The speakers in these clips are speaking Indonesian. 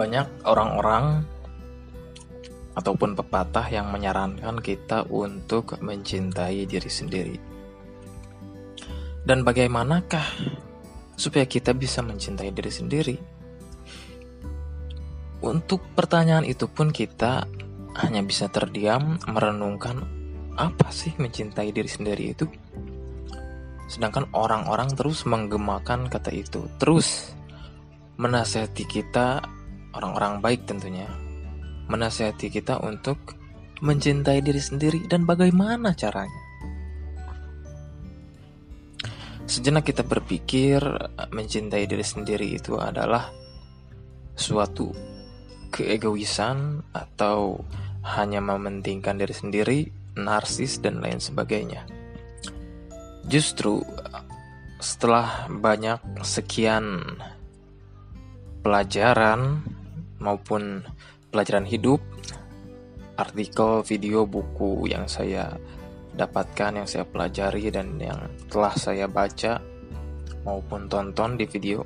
Banyak orang-orang ataupun pepatah yang menyarankan kita untuk mencintai diri sendiri. Dan bagaimanakah supaya kita bisa mencintai diri sendiri? Untuk pertanyaan itu pun kita hanya bisa terdiam merenungkan apa sih mencintai diri sendiri itu. Sedangkan orang-orang terus menggemakan kata itu, terus menasehati kita orang-orang baik tentunya menasihati kita untuk mencintai diri sendiri dan bagaimana caranya. Sejenak kita berpikir mencintai diri sendiri itu adalah suatu keegoisan atau hanya mementingkan diri sendiri, narsis dan lain sebagainya. Justru setelah banyak sekian pelajaran maupun pelajaran hidup, artikel, video, buku yang saya dapatkan, yang saya pelajari dan yang telah saya baca maupun tonton di video.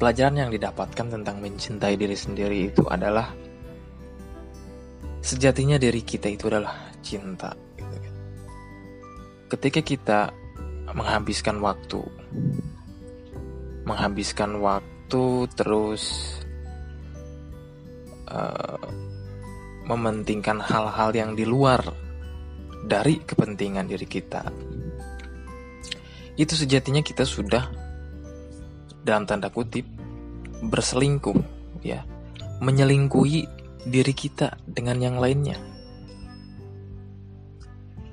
Pelajaran yang didapatkan tentang mencintai diri sendiri itu adalah sejatinya diri kita itu adalah cinta. Gitu kan. Ketika kita menghabiskan waktu, menghabiskan waktu terus uh, mementingkan hal-hal yang di luar dari kepentingan diri kita. Itu sejatinya kita sudah dalam tanda kutip berselingkuh ya, menyelingkuhi diri kita dengan yang lainnya.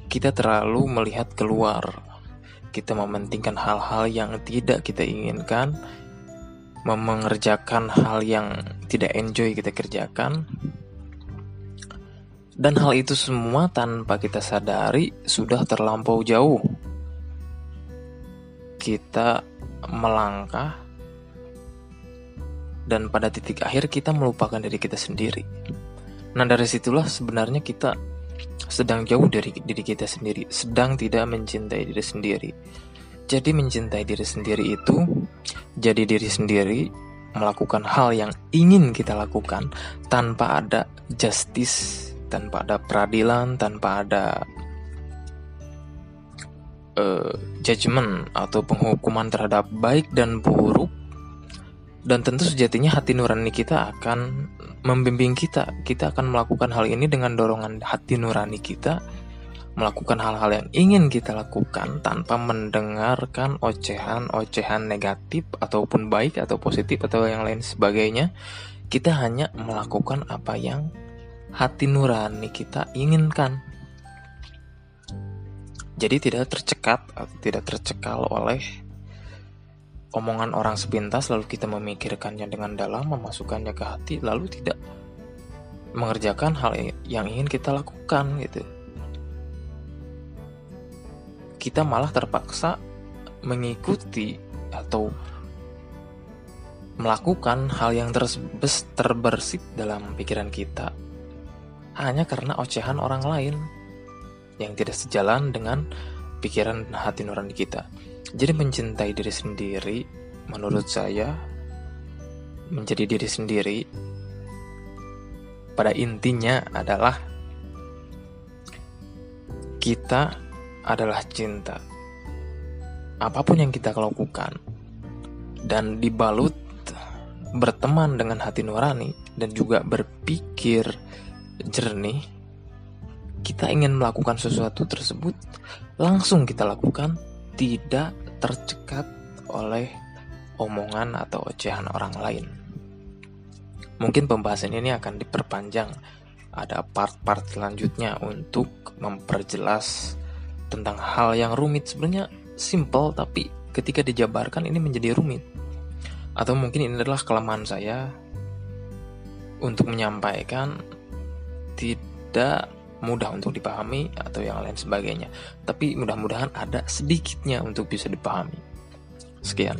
Kita terlalu melihat keluar. Kita mementingkan hal-hal yang tidak kita inginkan mengerjakan hal yang tidak enjoy kita kerjakan. Dan hal itu semua tanpa kita sadari sudah terlampau jauh. Kita melangkah dan pada titik akhir kita melupakan diri kita sendiri. Nah dari situlah sebenarnya kita sedang jauh dari diri kita sendiri sedang tidak mencintai diri sendiri jadi mencintai diri sendiri itu jadi diri sendiri melakukan hal yang ingin kita lakukan tanpa ada justice, tanpa ada peradilan, tanpa ada uh, judgement atau penghukuman terhadap baik dan buruk. Dan tentu sejatinya hati nurani kita akan membimbing kita. Kita akan melakukan hal ini dengan dorongan hati nurani kita melakukan hal-hal yang ingin kita lakukan tanpa mendengarkan ocehan-ocehan negatif ataupun baik atau positif atau yang lain sebagainya. Kita hanya melakukan apa yang hati nurani kita inginkan. Jadi tidak tercekat atau tidak tercekal oleh omongan orang sepintas lalu kita memikirkannya dengan dalam, memasukkannya ke hati lalu tidak mengerjakan hal yang ingin kita lakukan gitu kita malah terpaksa mengikuti atau melakukan hal yang terbes, terbersit dalam pikiran kita hanya karena ocehan orang lain yang tidak sejalan dengan pikiran hati nurani kita. Jadi mencintai diri sendiri menurut saya menjadi diri sendiri pada intinya adalah kita adalah cinta. Apa pun yang kita lakukan dan dibalut berteman dengan hati nurani dan juga berpikir jernih, kita ingin melakukan sesuatu tersebut, langsung kita lakukan, tidak tercekat oleh omongan atau ocehan orang lain. Mungkin pembahasan ini akan diperpanjang. Ada part-part selanjutnya untuk memperjelas tentang hal yang rumit sebenarnya simple tapi ketika dijabarkan ini menjadi rumit atau mungkin ini adalah kelemahan saya untuk menyampaikan tidak mudah untuk dipahami atau yang lain sebagainya. Tapi mudah-mudahan ada sedikitnya untuk bisa dipahami. Sekian